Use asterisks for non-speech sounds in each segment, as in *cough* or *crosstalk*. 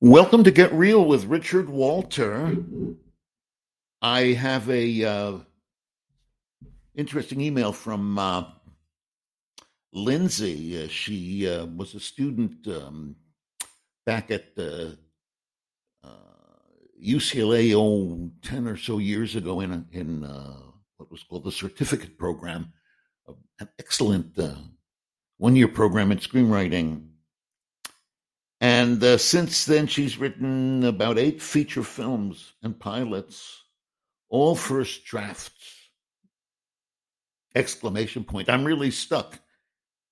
Welcome to Get Reel with Richard Walter. I have a uh, interesting email from uh, Lindsay. Uh, she uh, was a student um, back at UCLA uh, oh, 10 or so years ago in, in uh, what was called the certificate program, an excellent one year program in screenwriting and uh, since then, she's written about eight feature films and pilots, all first drafts. Exclamation point. I'm really stuck.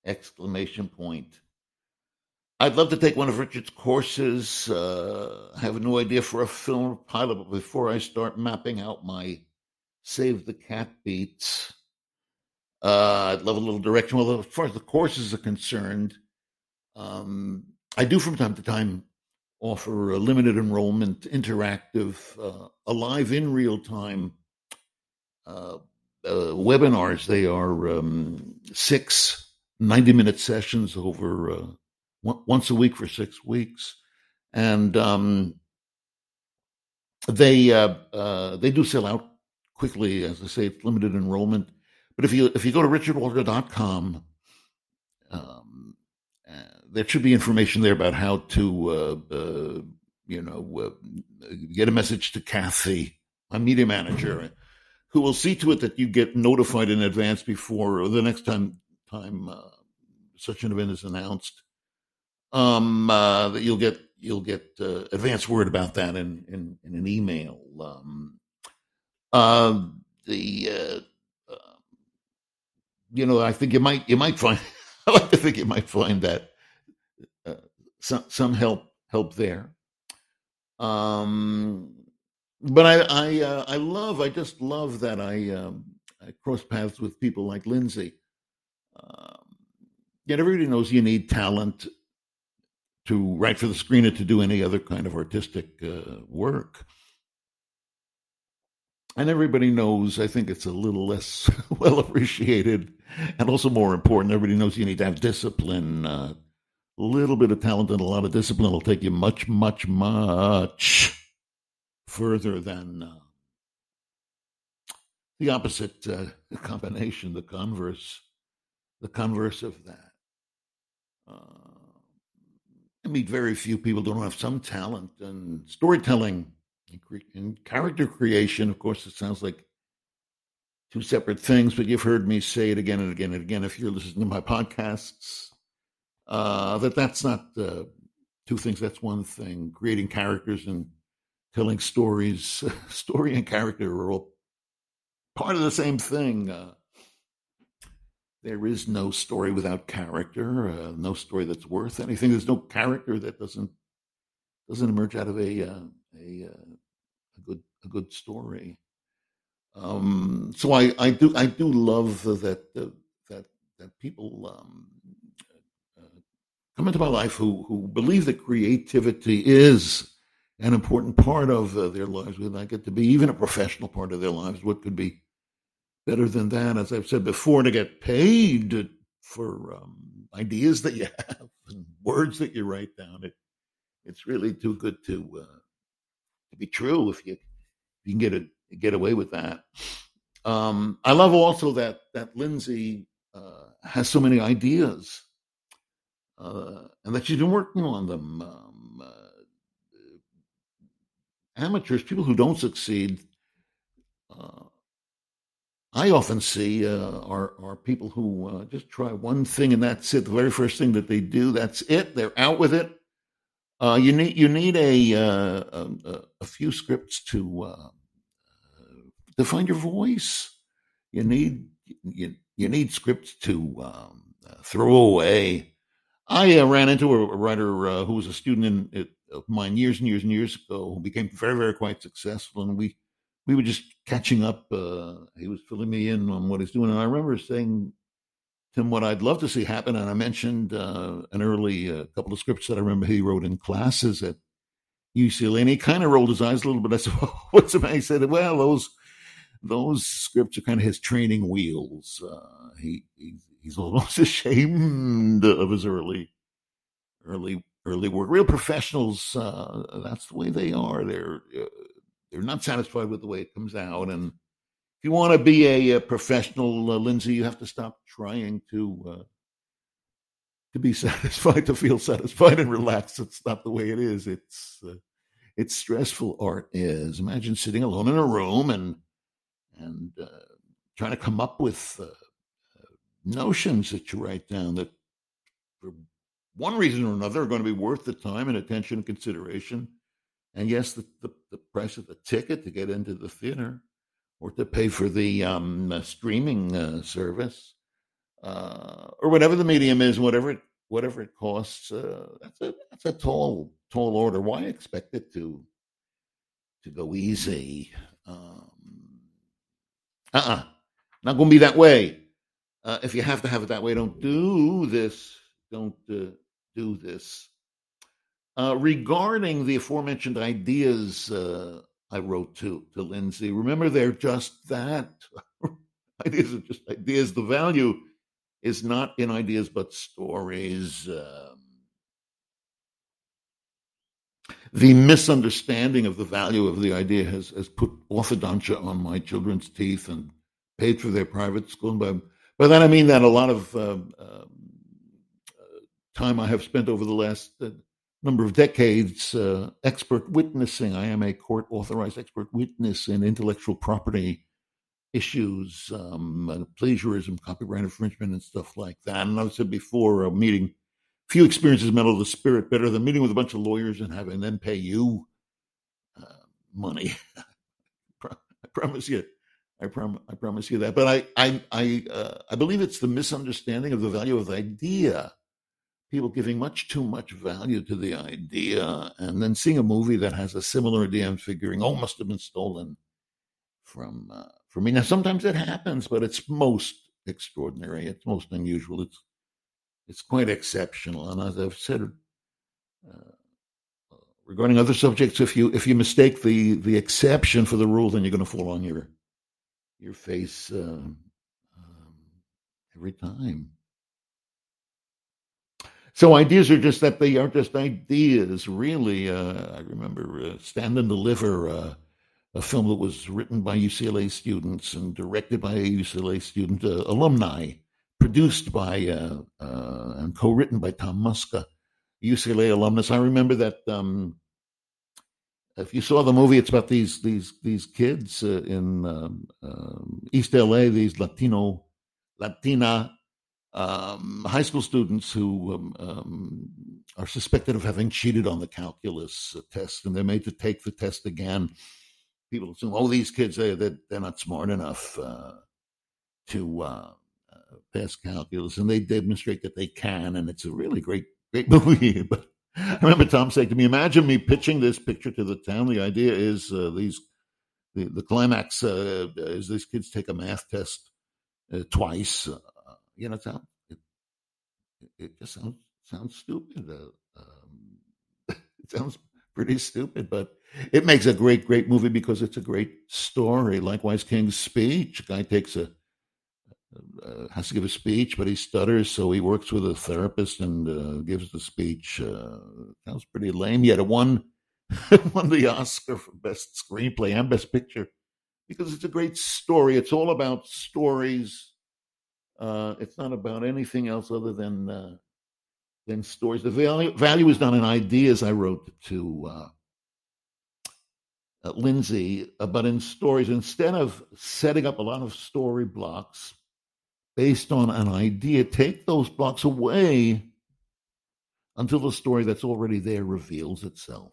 Exclamation point. I'd love to take one of Richard's courses. Uh, I have no idea for a film pilot, but before I start mapping out my Save the Cat beats, uh, I'd love a little direction. Well, as far as the courses are concerned, um, I do from time to time offer a limited enrollment, interactive, uh, alive in real time uh, uh, webinars. They are um, six 90 minute sessions over uh, one, once a week for six weeks. And um, they uh, uh, they do sell out quickly. As I say, it's limited enrollment. But if you if you go to richardwalter.com, um, there should be information there about how to, uh, uh, you know, uh, get a message to Kathy, my media manager, who will see to it that you get notified in advance before the next time time uh, such an event is announced. Um, uh, that you'll get you'll get uh, advance word about that in in, in an email. Um, the you know, I think you might you might find. *laughs* I like to think you might find that some some help help there. Um, but I I uh, I love I just love that I um, I cross paths with people like Lindsay. Um, yet everybody knows you need talent to write for the screen or to do any other kind of artistic uh, work. And everybody knows, I think it's a little less *laughs* well appreciated and also more important. Everybody knows you need to have discipline uh, little bit of talent and a lot of discipline will take you much, much, much further than uh, the opposite uh, *laughs* combination, the converse, the converse of that. Uh, I meet very few people don't have some talent and storytelling and character creation. Of course, it sounds like two separate things, but you've heard me say it again and again and again. If you're listening to my podcasts, uh, that that's not uh, two things. That's one thing. Creating characters and telling stories, *laughs* story and character are all part of the same thing. Uh, there is no story without character. Uh, no story that's worth anything. There's no character that doesn't doesn't emerge out of a uh, a, uh, a good a good story. Um, so I, I do I do love that that that people um, come into my life who who believe that creativity is an important part of uh, their lives. We'd like it to be even a professional part of their lives. What could be better than that? As I've said before, to get paid for um, ideas that you *laughs* have and words that you write down. It it's really too good to uh, to be true if you if you can get it get away with that. Um, I love also that that Lindsay uh, has so many ideas uh, and that she's been working on them. Um, uh, amateurs, people who don't succeed, uh, I often see uh, are are people who uh, just try one thing and that's it. The very first thing that they do, that's it. They're out with it. Uh, you need you need a a, a, few scripts to to find your voice. You need you you need scripts to um, throw away I uh, ran into a, writer uh, who was a student in, of mine years and years and years ago who became very, very quite successful. And we, we were just catching up. Uh, he was filling me in on what he's doing. And I remember saying to him what I'd love to see happen. And I mentioned uh, an early uh, couple of scripts that I remember he wrote in classes at UCLA. And he kind of rolled his eyes a little bit. I said, *laughs* well, what's the matter? He said, well, those, those scripts are kind of his training wheels. Uh, he, he he's almost *laughs* ashamed of his early, early, early work. Real professionals, uh, that's the way they are. They're uh, they're not satisfied with the way it comes out, and if you want to be a, a professional, uh, Lindsay, you have to stop trying to uh, to be *laughs* satisfied, to feel satisfied and relaxed. It's not the way it is. It's uh, it's stressful. Art is. Imagine sitting alone in a room and and uh, trying to come up with notions that you write down that, for one reason or another, are going to be worth the time and attention and consideration. And yes, the, the, the price of the ticket to get into the theater or to pay for the um, uh, streaming uh, service uh, or whatever the medium is, whatever it whatever it costs. Uh, that's a that's a tall tall order. Why expect it to to go easy? Um, uh uh not going to be that way. Uh, if you have to have it that way, don't do this. Don't uh, do this. Uh, regarding the aforementioned ideas uh, I wrote to to Lindsay, remember they're just that. *laughs* ideas are just ideas. The value is not in ideas but stories. Um, the misunderstanding of the value of the idea has, has put orthodontia on my children's teeth and paid for their private school. By, by that I mean that a lot of uh, uh, time I have spent over the last uh, number of decades uh, expert witnessing. I am a court authorized expert witness in intellectual property issues, um, uh, plagiarism, copyright infringement, and stuff like that. And I've said before, a meeting, few experiences mellow the spirit better than meeting with a bunch of lawyers and having them pay you uh, money. *laughs* I promise you. I, prom- I promise you that. But I, I, I, uh, I believe it's the misunderstanding of the value of the idea. People giving much too much value to the idea, and then seeing a movie that has a similar idea and figuring, oh, must have been stolen from uh, for me. Now, sometimes it happens, but it's most extraordinary. It's most unusual. It's it's quite exceptional. And as I've said uh, regarding other subjects, if you if you mistake the the exception for the rule, then you're going to fall on your your face uh, um, every time. So ideas are just that they are just ideas, really. Uh, I remember uh, Stand and Deliver uh, a film that was written by UCLA students and directed by a UCLA student, uh, alumni, produced by uh, uh, and co-written by Tom Musca, UCLA alumnus. I remember that. Um, if you saw the movie, it's about these these these kids uh, in um, um East LA, these Latino Latina um, high school students who um, um, are suspected of having cheated on the calculus test, and they're made to take the test again people assume, oh, these kids, they, they're, they're not smart enough uh, to uh, uh, pass calculus. And they demonstrate that they can. And it's a really great, great *laughs* movie. but I *laughs* remember Tom saying to me, imagine me pitching this picture to the town. The idea is uh, these, the, the climax uh, is these kids take a math test uh, twice. you know, it, it, it, just sounds, sounds stupid. Um, *laughs* it sounds pretty stupid, but it makes a great, great movie because it's a great story. Likewise, King's Speech. Guy takes a uh, has to give a speech, but he stutters, so he works with a therapist and uh, gives the speech. Uh, sounds pretty lame. Yet it won won the Oscar for best screenplay and best picture because it's a great story. It's all about stories. Uh, it's not about anything else other than uh, than stories. The value value is not in ideas. I wrote to uh, Lindsay, but in stories, instead of setting up a lot of story blocks based on an idea, take those blocks away until the story that's already there reveals itself.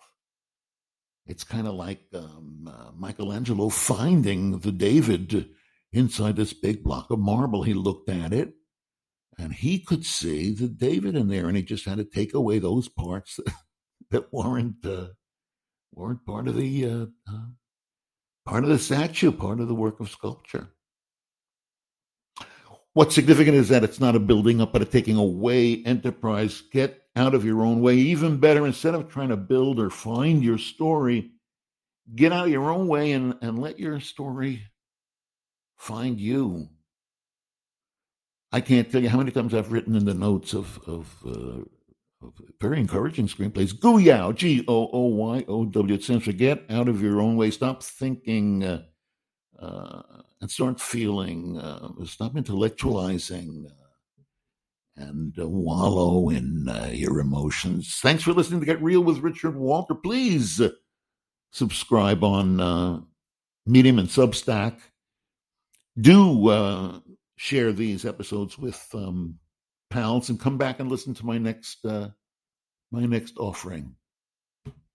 It's kind of like um, uh, Michelangelo finding the David inside this big block of marble. He looked at it and he could see the David in there, and he just had to take away those parts *laughs* that, weren't uh, weren't part of the uh, uh, part of the statue, part of the work of sculpture. What's significant is that it's not a building up, but a taking away enterprise. Get out of your own way. Even better, instead of trying to build or find your story, get out of your own way and, and let your story find you. I can't tell you how many times I've written in the notes of of, uh, very encouraging screenplays. Gooyow, G O O Y O W. It stands for Get Out of Your Own Way. Stop thinking uh, and start feeling. Uh, stop intellectualizing and uh, wallow in uh, your emotions. Thanks for listening to Get Reel with Richard Walter. Please subscribe on uh, Medium and Substack. Do uh, share these episodes with um, pals and come back and listen to my next uh, my next offering.